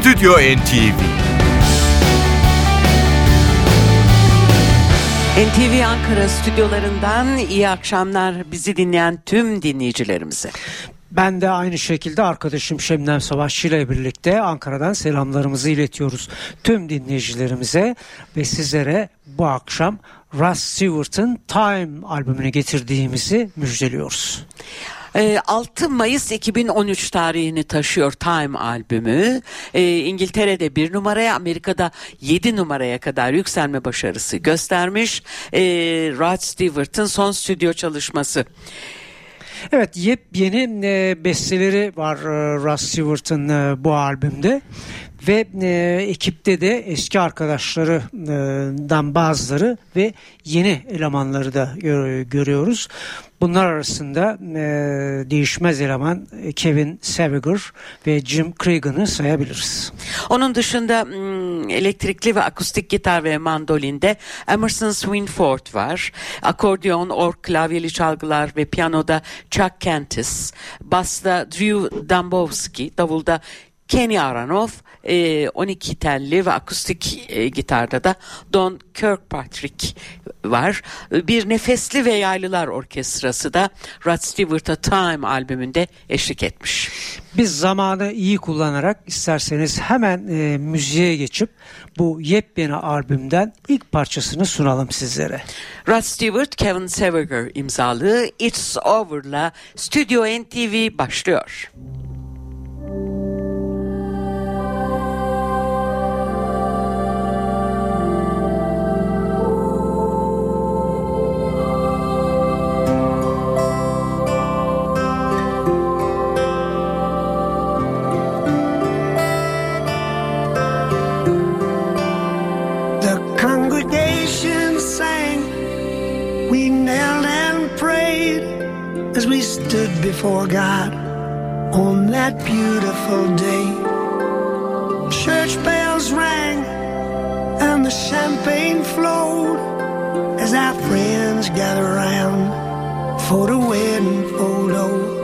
Stüdyo NTV NTV Ankara stüdyolarından iyi akşamlar bizi dinleyen tüm dinleyicilerimize. Ben de aynı şekilde arkadaşım Şemnem Savaşçı ile birlikte Ankara'dan selamlarımızı iletiyoruz tüm dinleyicilerimize ve sizlere bu akşam Russ Stewart'ın Time albümünü getirdiğimizi müjdeliyoruz. 6 ee, Mayıs 2013 tarihini taşıyor Time albümü. Ee, İngiltere'de bir numaraya, Amerika'da 7 numaraya kadar yükselme başarısı göstermiş. Ee, Rod Stewart'ın son stüdyo çalışması. Evet yepyeni e, besteleri var e, Russ Stewart'ın e, bu albümde ve e, ekipte de eski arkadaşlarından bazıları ve yeni elemanları da gör, görüyoruz. Bunlar arasında e, değişmez eleman Kevin Saviger ve Jim Cregan'ı sayabiliriz. Onun dışında hmm, elektrikli ve akustik gitar ve mandolinde Emerson Swinford var. Akordeon, ork, klavyeli çalgılar ve piyanoda Chuck Kentis. Basta Drew Dambowski, davulda Kenny Aronoff, 12 e, telli ve akustik e, gitarda da Don Kirkpatrick var. Bir nefesli ve yaylılar orkestrası da Rod Stewart'a Time albümünde eşlik etmiş. Biz zamanı iyi kullanarak isterseniz hemen e, müziğe geçip bu yepyeni albümden ilk parçasını sunalım sizlere. Rod Stewart, Kevin Seviger imzalı It's Over'la Studio NTV başlıyor. Before God on that beautiful day. Church bells rang and the champagne flowed as our friends gathered around for the wedding photo.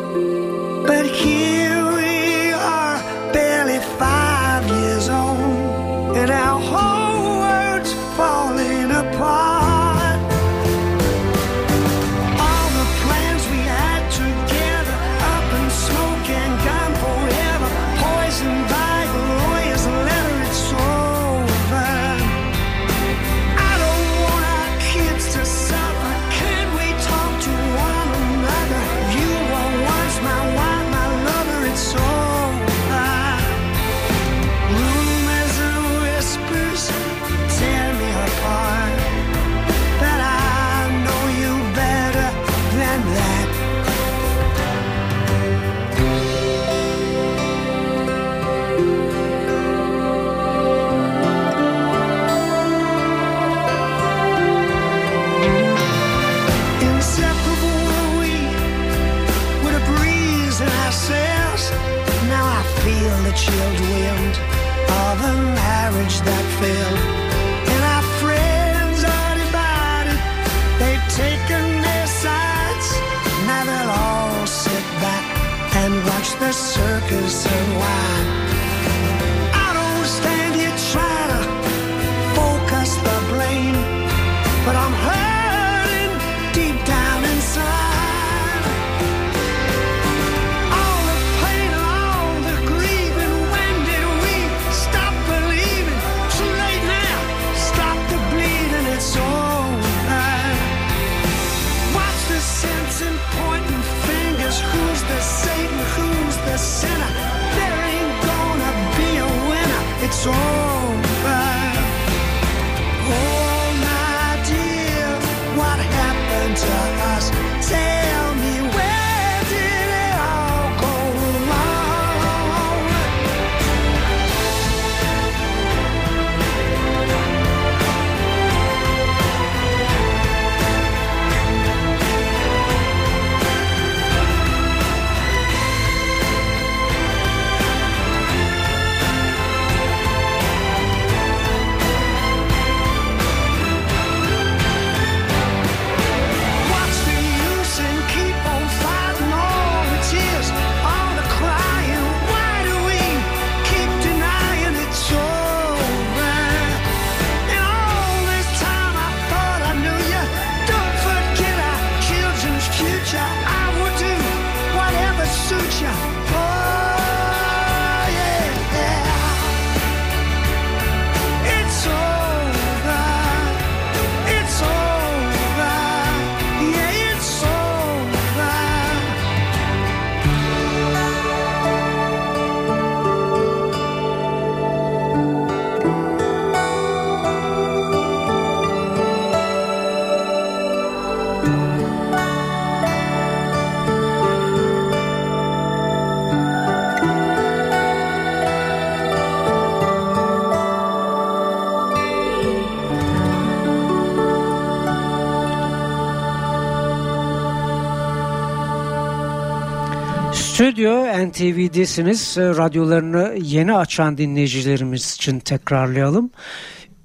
Stüdyo NTV'desiniz. Radyolarını yeni açan dinleyicilerimiz için tekrarlayalım.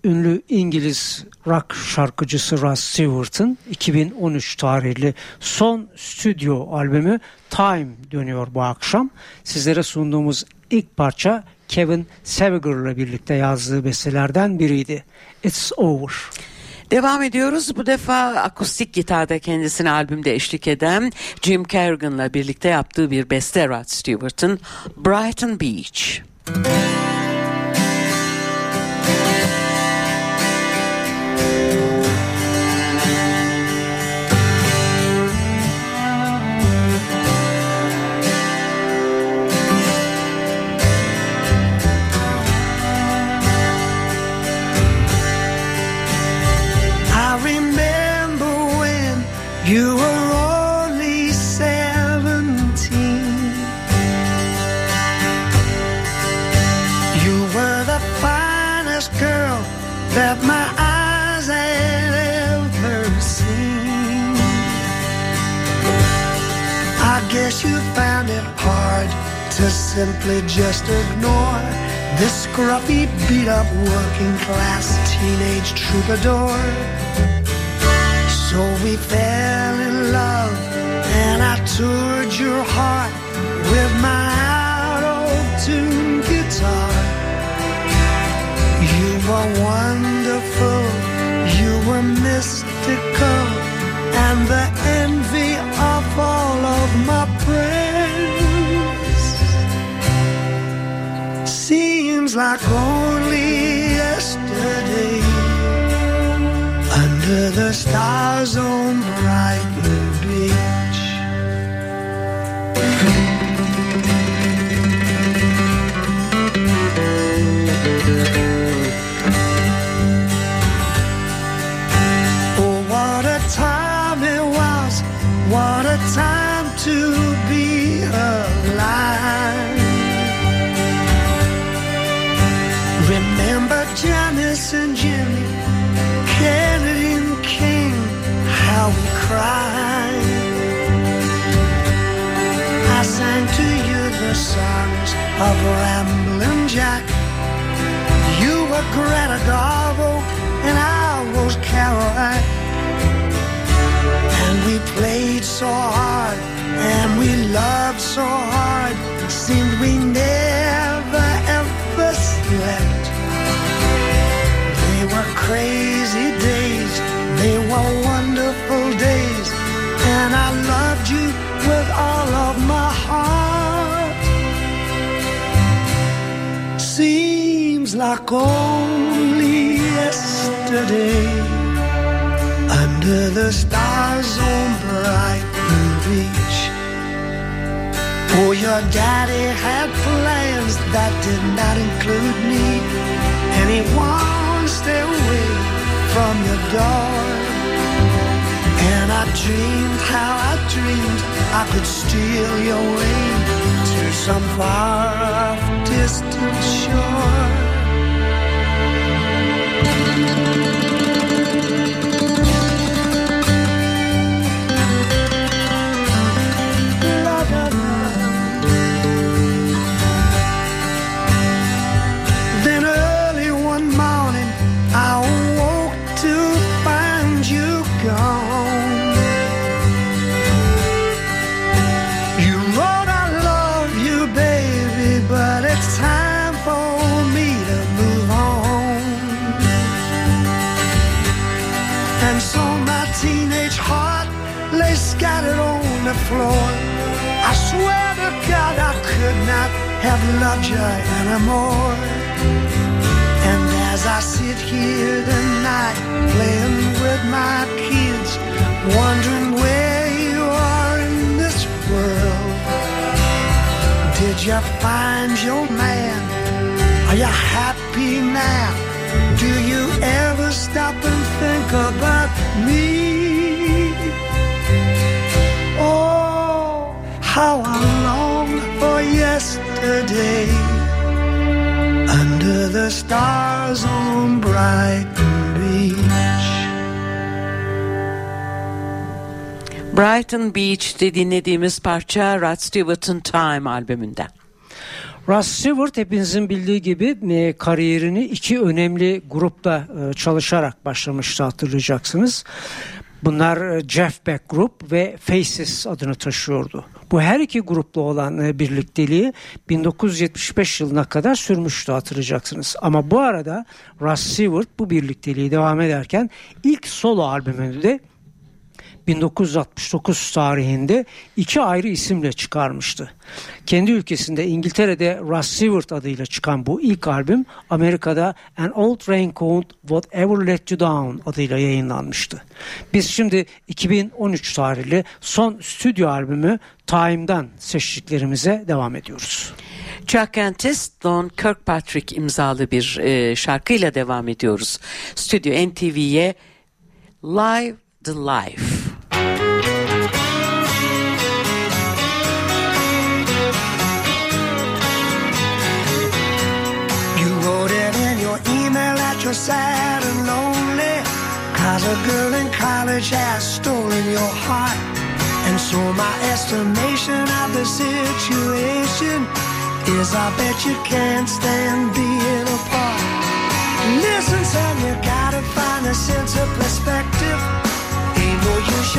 Ünlü İngiliz rock şarkıcısı Ross Stewart'ın 2013 tarihli son stüdyo albümü Time dönüyor bu akşam. Sizlere sunduğumuz ilk parça Kevin Seviger'la birlikte yazdığı bestelerden biriydi. It's Over. Devam ediyoruz. Bu defa akustik gitarda kendisine albümde eşlik eden Jim Kerrigan'la birlikte yaptığı bir beste Rod Stewart'ın Brighton Beach. Müzik just ignore this scruffy, beat up working class teenage troubadour. So we fell in love, and I toured your heart with my out of tune guitar. You were wonderful, you were mystical, and the envy of all of my friends. Seems like only yesterday. Under the stars the songs of Ramblin' Jack. You were Greta Garbo and I was Caroline. And we played so hard and we loved so hard. It seemed we never ever slept They were crazy days, they were wonderful days, and I loved you with all of my heart. Seems like only yesterday, under the stars on Brighton Beach. Oh, your daddy had plans that did not include me, and he wanted stay away from your door. And I dreamed how I dreamed I could steal your way to some far off distant shore. Have loved you anymore. And as I sit here tonight playing with my kids, wondering where you are in this world. Did you find your man? Are you happy now? Do you ever stop and think about me? Oh, how I long yesterday under the stars on Brighton Beach. Brighton Beach'te dinlediğimiz parça Rod Stewart'ın Time albümünden. Russ Stewart hepinizin bildiği gibi e, kariyerini iki önemli grupla e, çalışarak başlamıştı hatırlayacaksınız. Bunlar e, Jeff Beck Group ve Faces adını taşıyordu. Bu her iki grupla olan e, birlikteliği 1975 yılına kadar sürmüştü hatırlayacaksınız. Ama bu arada Russ Seward bu birlikteliği devam ederken ilk solo albümünü de 1969 tarihinde iki ayrı isimle çıkarmıştı. Kendi ülkesinde İngiltere'de Russ Stewart adıyla çıkan bu ilk albüm Amerika'da An Old Raincoat Whatever Let You Down adıyla yayınlanmıştı. Biz şimdi 2013 tarihli son stüdyo albümü Time'dan seçtiklerimize devam ediyoruz. Chuck Entis, Don Kirkpatrick imzalı bir e, şarkıyla devam ediyoruz. Stüdyo NTV'ye Live the Life. are sad and lonely. Cause a girl in college has stolen your heart. And so my estimation of the situation Is I bet you can't stand being apart. Listen son, you gotta find a sense of perspective. Ain't no use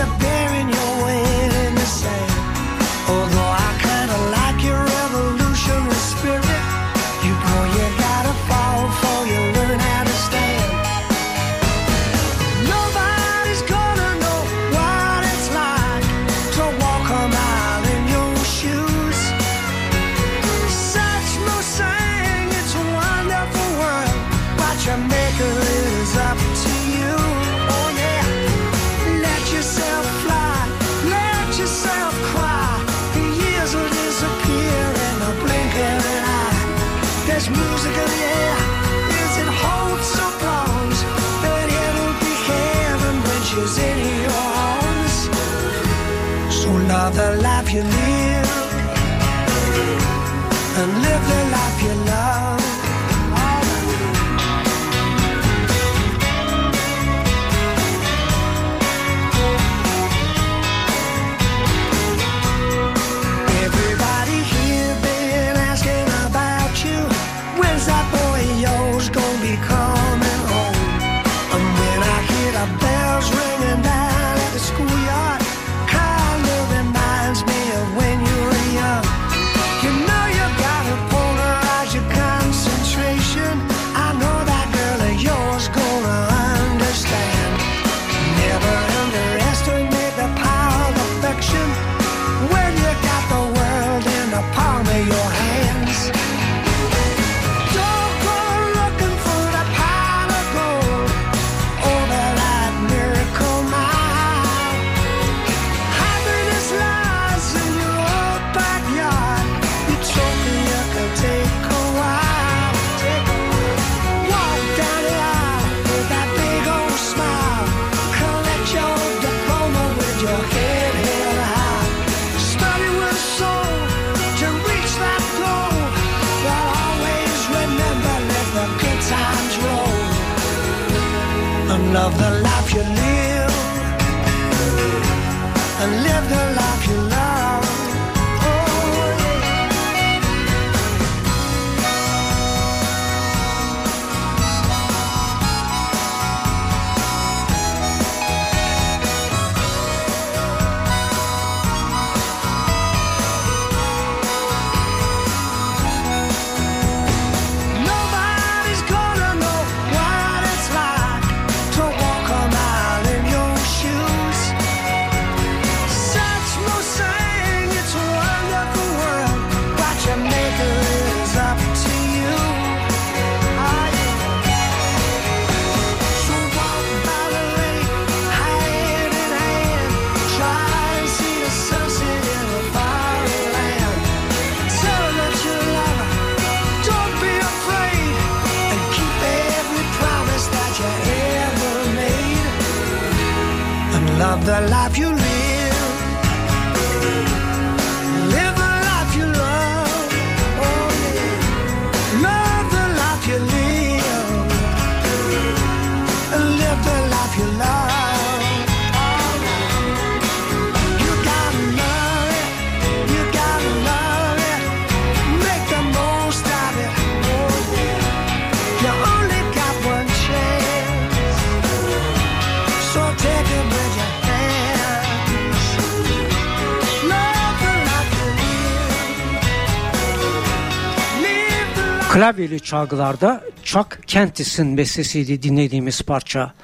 Klavyeli çalgılarda Chuck Kentis'in bestesiydi dinlediğimiz parça.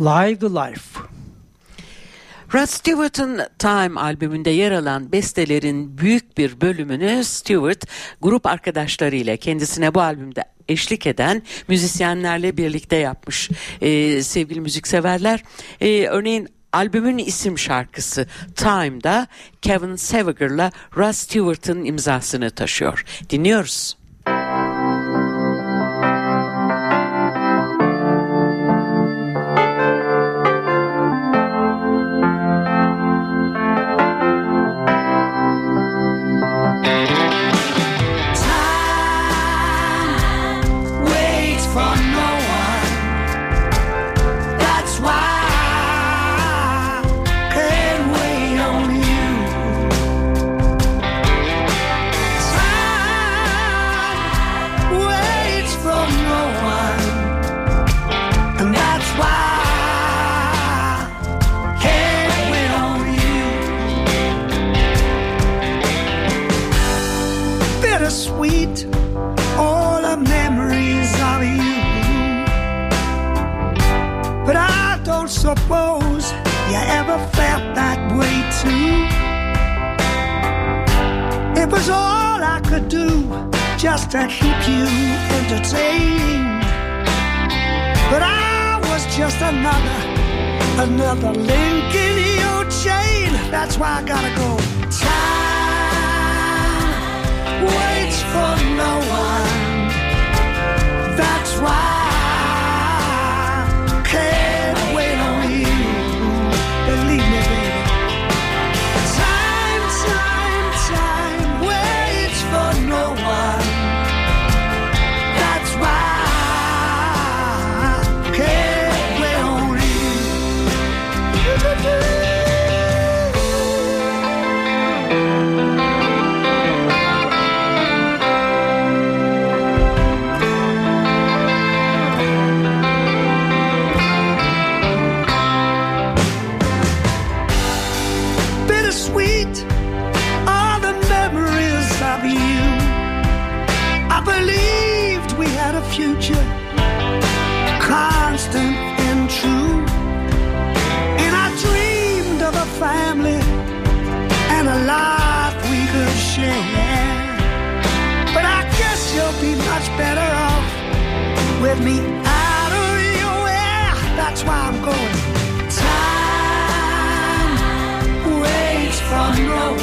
Live the Life. Rod Stewart'ın Time albümünde yer alan bestelerin büyük bir bölümünü Stewart grup arkadaşlarıyla kendisine bu albümde eşlik eden müzisyenlerle birlikte yapmış Ee, sevgili müzikseverler. Ee, örneğin albümün isim şarkısı Time'da Kevin Seviger'la Rod Stewart'ın imzasını taşıyor. Dinliyoruz. Suppose you ever felt that way too. It was all I could do just to keep you entertained. But I was just another, another link in your chain. That's why I gotta go. Time waits for no one. That's why future, constant and true. And I dreamed of a family and a life we could share. But I guess you'll be much better off with me out of your hair. That's why I'm going. Time waits for no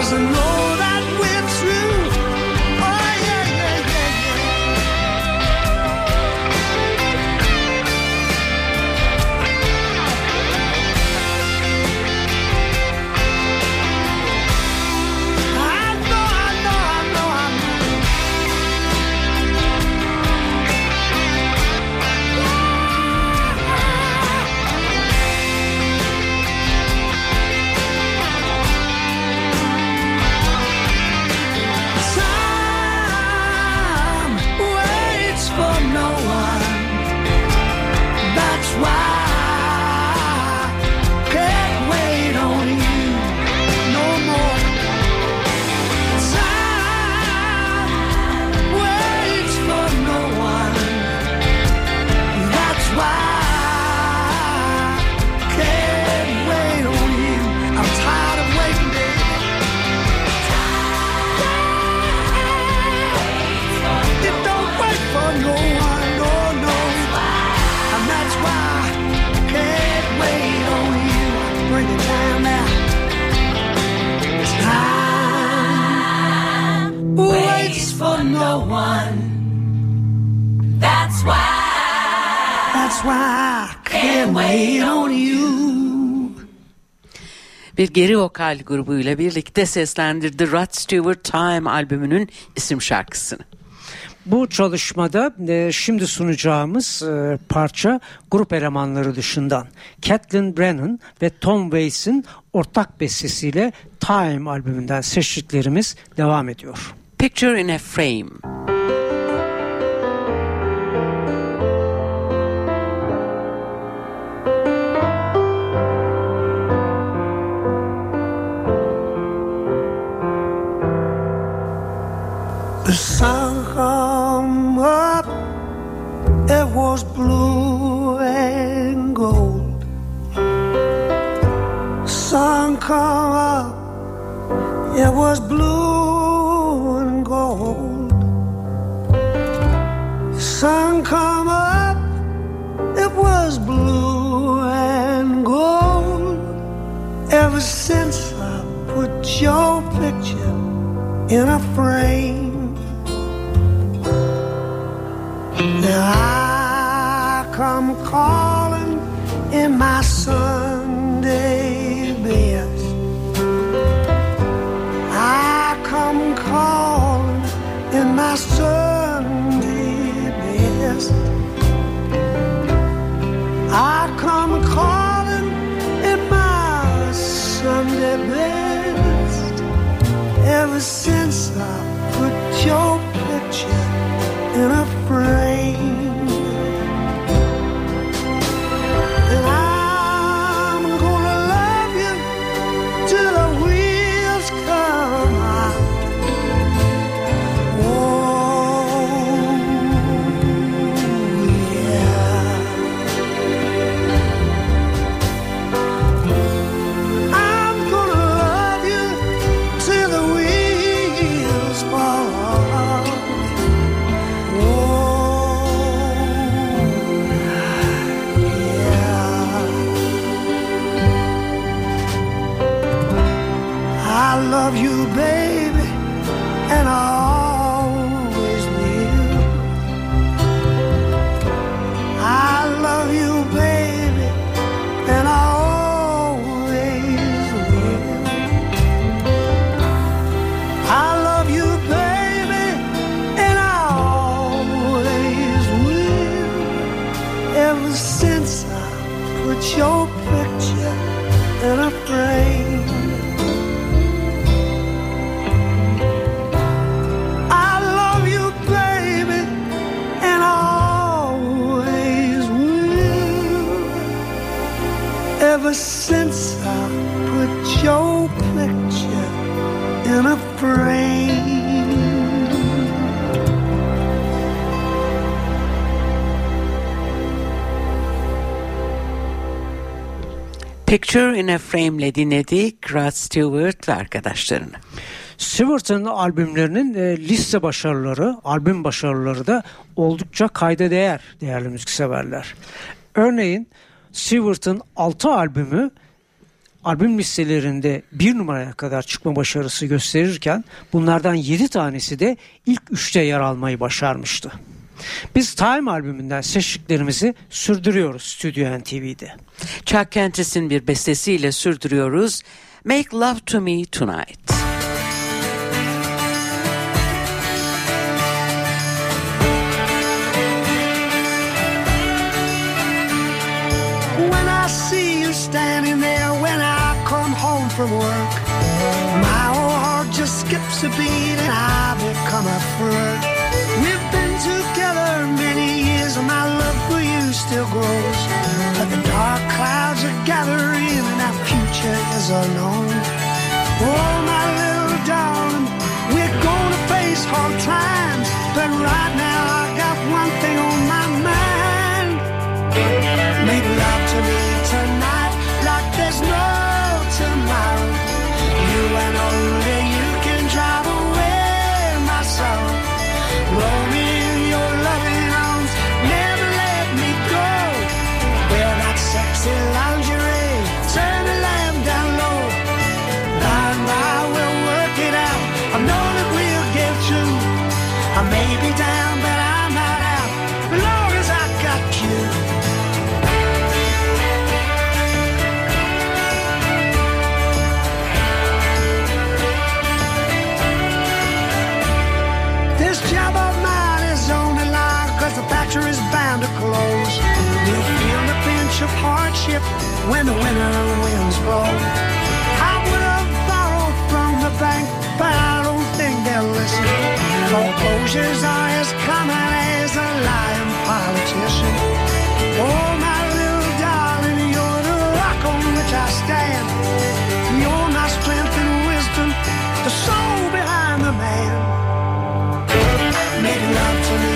cause I know that bir geri vokal grubuyla birlikte seslendirdi Rod Stewart Time albümünün isim şarkısını. Bu çalışmada e, şimdi sunacağımız e, parça grup elemanları dışından Kathleen Brennan ve Tom Waits'in ortak bestesiyle Time albümünden seçtiklerimiz devam ediyor. Picture in a Frame. The sun come up, it was blue and gold. Sun come up, it was blue and gold. Sun come up, it was blue and gold. Ever since I put your picture in a frame. Come calling in my Sunday best. I come calling in my Sunday best. I come calling in my Sunday best. Ever since I put your Ever since I put your picture in a frame. Picture in a Frame'le dinledik Rod Stewart ve arkadaşlarını. Stewart'ın albümlerinin e, liste başarıları, albüm başarıları da oldukça kayda değer değerli müzikseverler. Örneğin Stewart'ın 6 albümü albüm listelerinde bir numaraya kadar çıkma başarısı gösterirken bunlardan 7 tanesi de ilk 3'te yer almayı başarmıştı. Biz Time albümünden seçtiklerimizi sürdürüyoruz Stüdyo NTV'de. Chuck Kentis'in bir bestesiyle sürdürüyoruz. Make Love to Me Tonight. From work, my old heart just skips a beat and I become a flirt. We've been together many years and my love for you still grows. But the dark clouds are gathering and our future is unknown. Oh, my little darling, we're gonna face hard times, but right now when the winter winds blow. I would have borrowed from the bank, but I don't think they'll listen. Foreclosures are as common as a lying politician. Oh, my little darling, you're the rock on which I stand. You're my strength and wisdom, the soul behind the man. Make love to me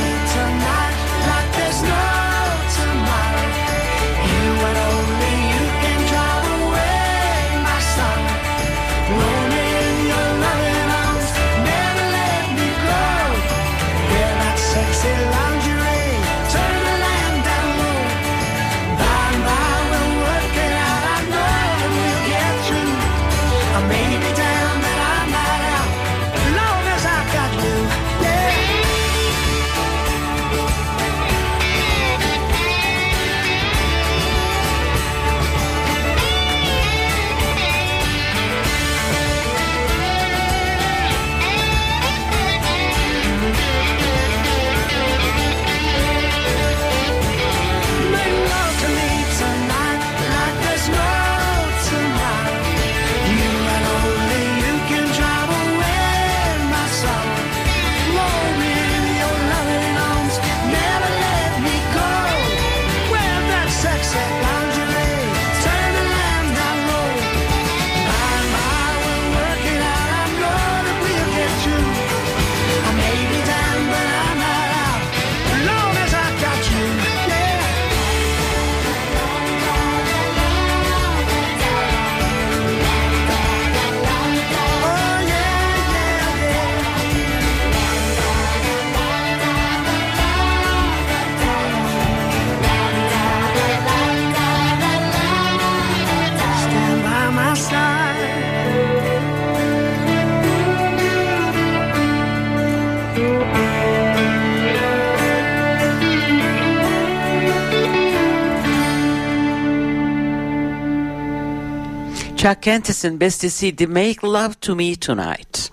Chuck Kentis'in bestesiydi Make Love to Me Tonight.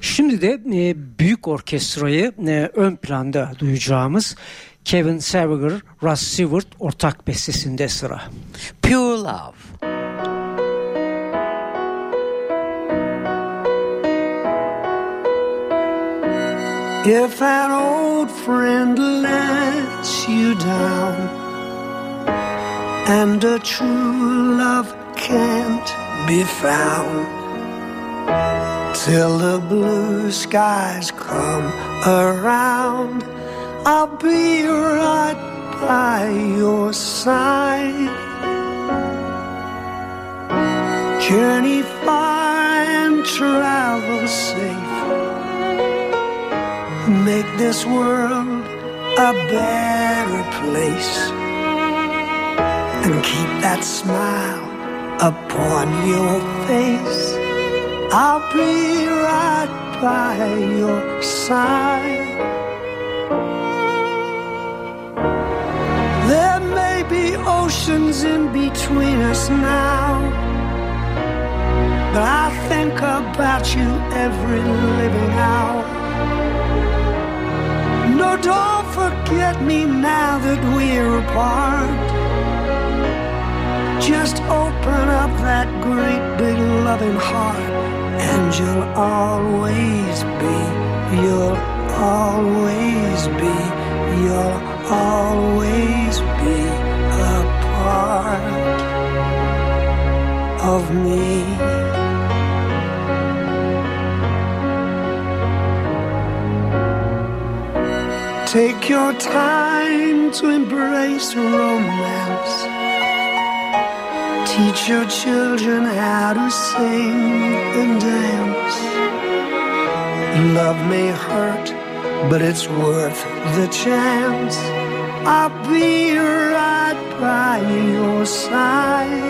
Şimdi de e, büyük orkestrayı e, ön planda duyacağımız Kevin Saviger, Russ Stewart ortak bestesinde sıra. Pure Love. If an old friend lets you down and a true love can't be found till the blue skies come around, I'll be right by your side. Journey far and travel safe make this world a better place and keep that smile upon your face. I'll be right by your side. There may be oceans in between us now, but I think about you every living hour. No, don't forget me now that we're apart. Just open up that great big loving heart, and you'll always be, you'll always be, you'll always be a part of me. Take your time to embrace romance. Teach your children how to sing and dance. Love may hurt, but it's worth the chance. I'll be right by your side.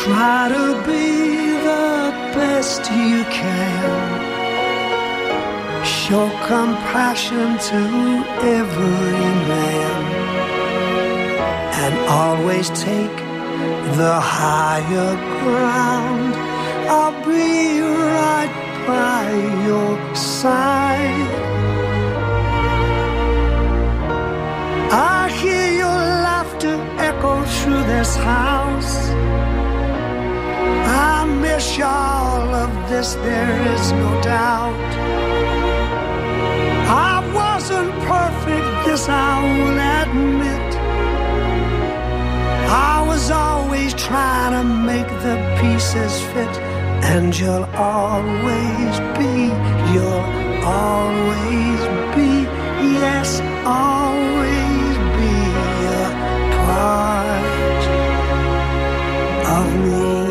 Try to be the best you can. Show compassion to every man and always take the higher ground. I'll be right by your side. I hear your laughter echo through this house. I miss you all of this, there is no doubt. I wasn't perfect, this I will admit. Was always trying to make the pieces fit, and you'll always be, you'll always be, yes, always be a part of me.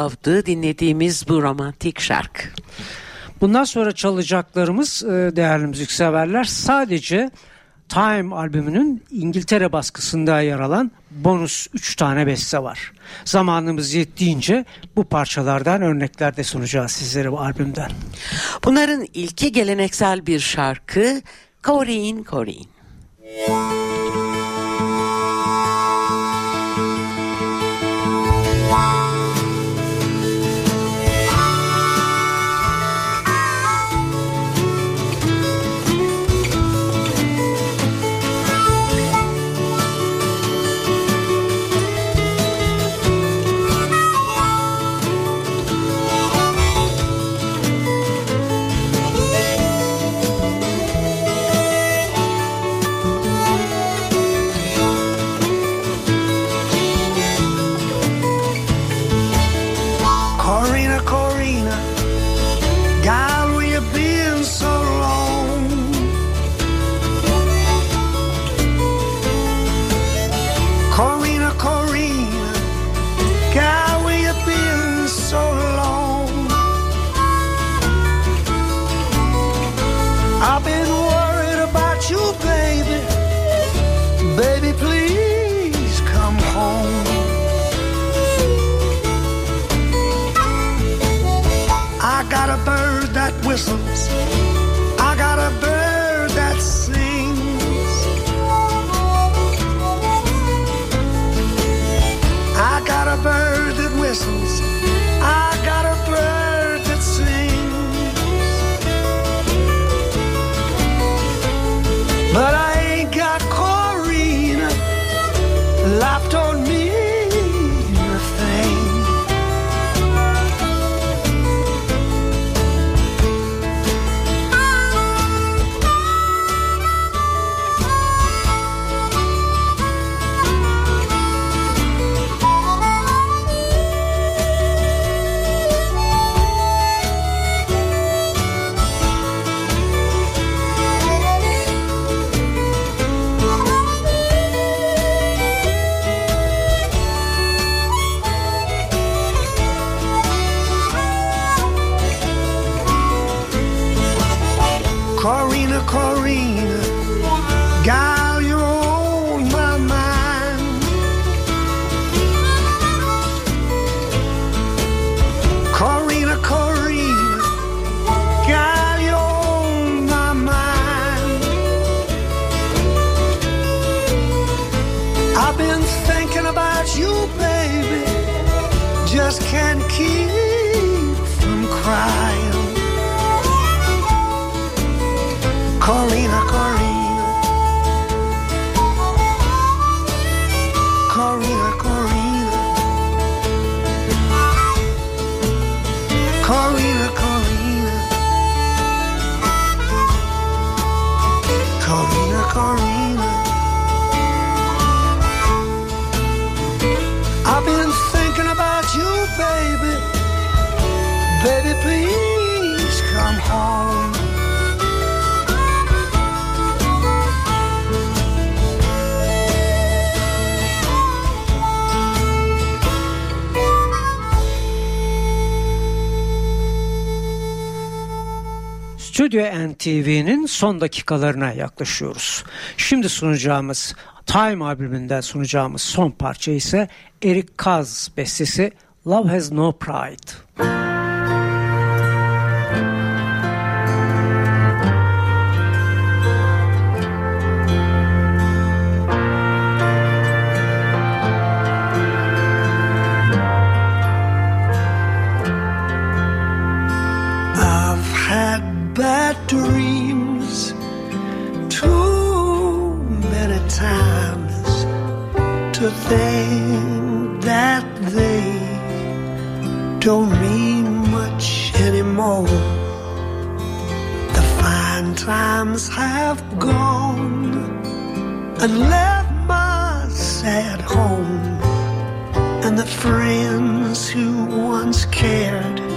Love'dı dinlediğimiz bu romantik şarkı. Bundan sonra çalacaklarımız e, değerli müzikseverler sadece Time albümünün İngiltere baskısında yer alan bonus 3 tane beste var. Zamanımız yettiğince bu parçalardan örnekler de sunacağız sizlere bu albümden. Bunların ilki geleneksel bir şarkı Corinne Corinne. Stüdyo NTV'nin son dakikalarına yaklaşıyoruz. Şimdi sunacağımız Time albümünden sunacağımız son parça ise Eric Kaz bestesi Love Has No Pride. Dreams too many times to think that they don't mean much anymore. The fine times have gone and left my sad home and the friends who once cared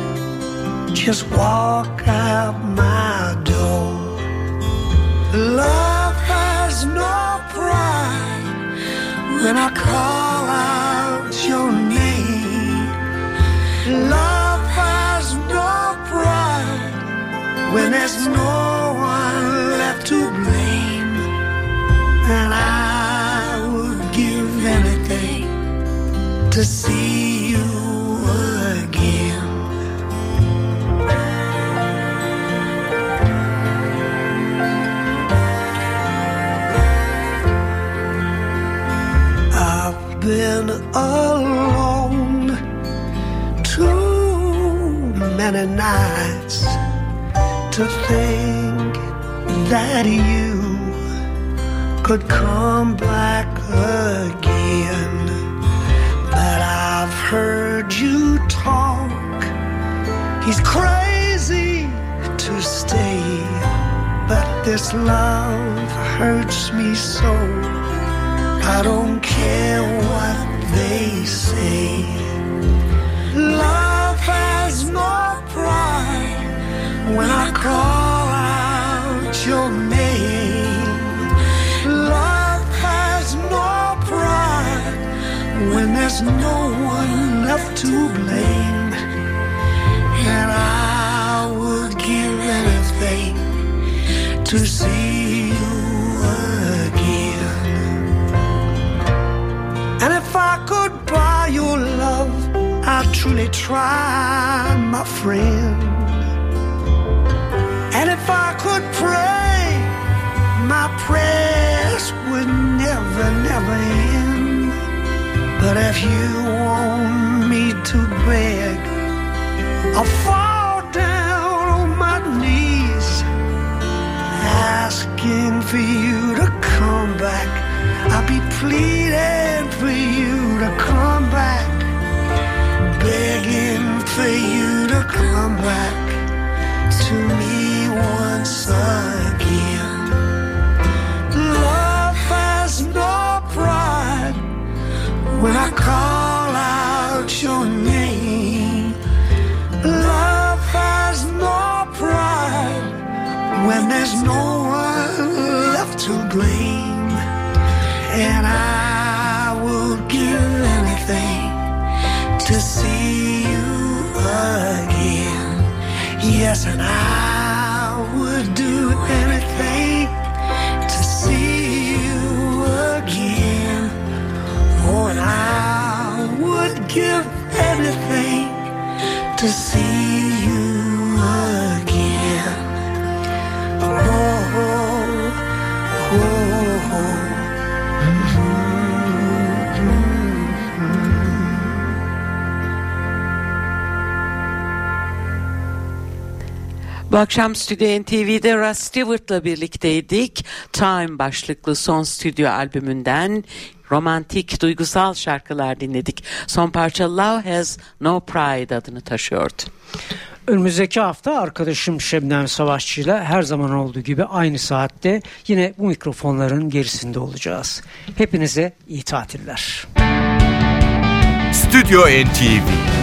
just walk out my door. Love has no pride when I call out your name. Love has no pride when there's no one left to blame. And I would give anything to see alone too many nights to think that you could come back again. But I've heard you talk. He's crazy to stay, but this love hurts me so. I don't care they say. Love has no pride when I call out your name. Love has no pride when there's no one left to blame. And I would give anything to see you I could buy your love, I'd truly try, my friend. And if I could pray, my prayers would never, never end. But if you want me to beg, I'll fall down on my knees asking for you to come back. I'll be pleading for you to come back, begging for you to come back to me once again. Love has no pride when I call out your name. Love has no pride when there's no one left to blame. And I would give anything to see you again. Yes, and I would do anything to see you again. Oh, and I would give anything to see you Bu akşam Stüdyo NTV'de Russ Stewart'la birlikteydik. Time başlıklı son stüdyo albümünden romantik, duygusal şarkılar dinledik. Son parça Love Has No Pride adını taşıyordu. Önümüzdeki hafta arkadaşım Şebnem Savaşçı ile her zaman olduğu gibi aynı saatte yine bu mikrofonların gerisinde olacağız. Hepinize iyi tatiller. Stüdyo NTV